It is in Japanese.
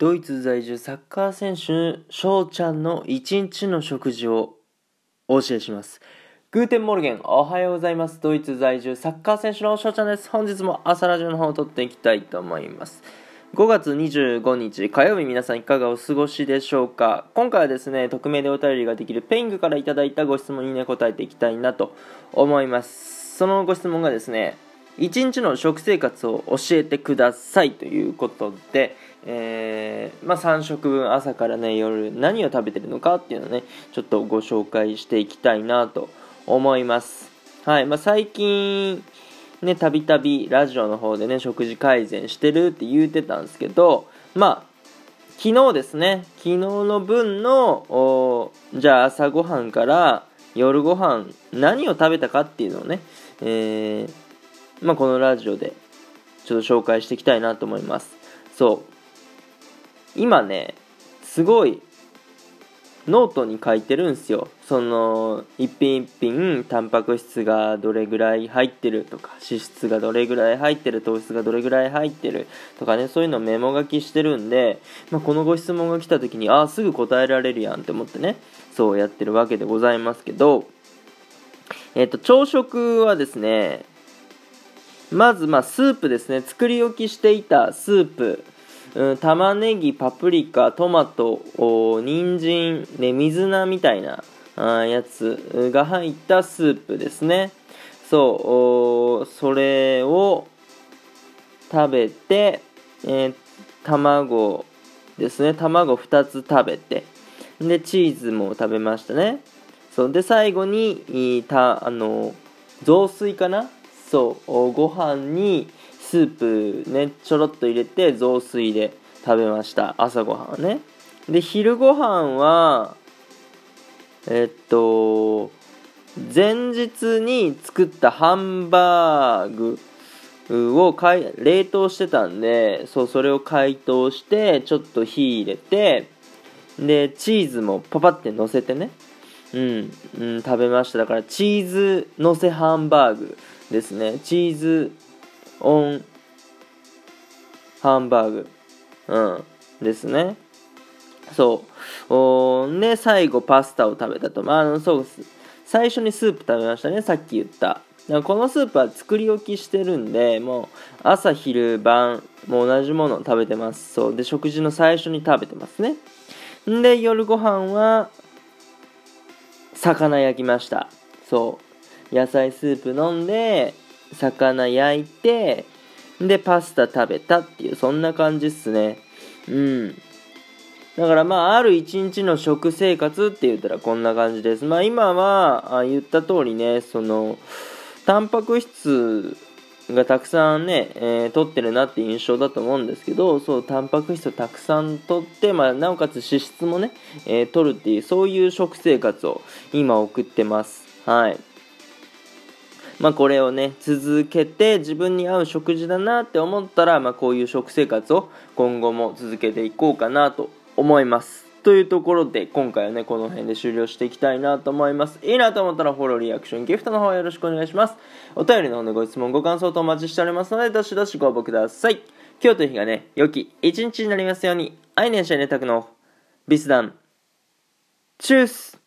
ドイツ在住サッカー選手翔ちゃんの一日の食事をお教えします。 Guten Morgen おはようございます。ドイツ在住サッカー選手の翔ちゃんです。本日も朝ラジオの方を録っていきたいと思います。5月25日火曜日皆さんいかがお過ごしでしょうか。今回はですね匿名でお便りができる Peing からいただいたご質問にね答えていきたいなと思います。そのご質問がですね一日の食生活を教えてくださいということで、えー、まあ、3食分朝からね夜何を食べてるのかっていうのをねちょっとご紹介していきたいなと思います。はいまあ、最近ねたびたびラジオの方でね食事改善してるって言うてたんですけどまあ昨日ですね昨日の分のじゃあ朝ごはんから夜ご飯何を食べたかっていうのをね、えーまあ、このラジオでちょっと紹介していきたいなと思います。そう。今ねすごいノートに書いてるんですよ。その一品一品タンパク質がどれぐらい入ってるとか脂質がどれぐらい入ってる糖質がどれぐらい入ってるとかねそういうのメモ書きしてるんで、まあ、このご質問が来た時にああすぐ答えられるやんって思ってねそうやってるわけでございますけどえっ、と朝食はですねまず、まあ、スープですね。作り置きしていたスープ、うん、玉ねぎパプリカトマト人参ね水菜みたいなあやつが入ったスープですね。そうそれを食べて、えー、卵ですね。卵2つ食べて。でチーズも食べましたね。そうで最後にたあの雑炊かな？そうご飯にスープねちょろっと入れて雑炊で食べました。朝ごはんはね。で昼ご飯はえっと前日に作ったハンバーグを冷凍してたんでそうそれを解凍してちょっと火入れてでチーズもパパって乗せてね。うん、うん、食べました。だからチーズのせハンバーグ。ですね。チーズオンハンバーグ。うん。ですね。そう。おで最後パスタを食べたと。まああのそう最初にスープ食べましたね。さっき言った。このスープは作り置きしてるんでもう朝昼晩も同じものを食べてます。そう。で食事の最初に食べてますね。で夜ご飯は魚焼きました。そう。野菜スープ飲んで魚焼いてでパスタ食べたっていうそんな感じっすね。うん。だからまあある一日の食生活って言ったらこんな感じです。まあ今はあ言った通りねそのタンパク質がたくさんね、えー、取ってるなって印象だと思うんですけどそうタンパク質をたくさん取って、まあ、なおかつ脂質もね、えー、取るっていうそういう食生活を今送ってます。はい。まあ、これをね続けて自分に合う食事だなって思ったら、まあ、こういう食生活を今後も続けていこうかなと思います。というところで今回はねこの辺で終了していきたいなと思います。いいなと思ったらフォローリアクションギフトの方よろしくお願いします。お便りの方でご質問ご感想とお待ちしておりますのでどしどしご応募ください。今日という日がね良き一日になりますように。アイネンシャイネタクのビスダン。チュース。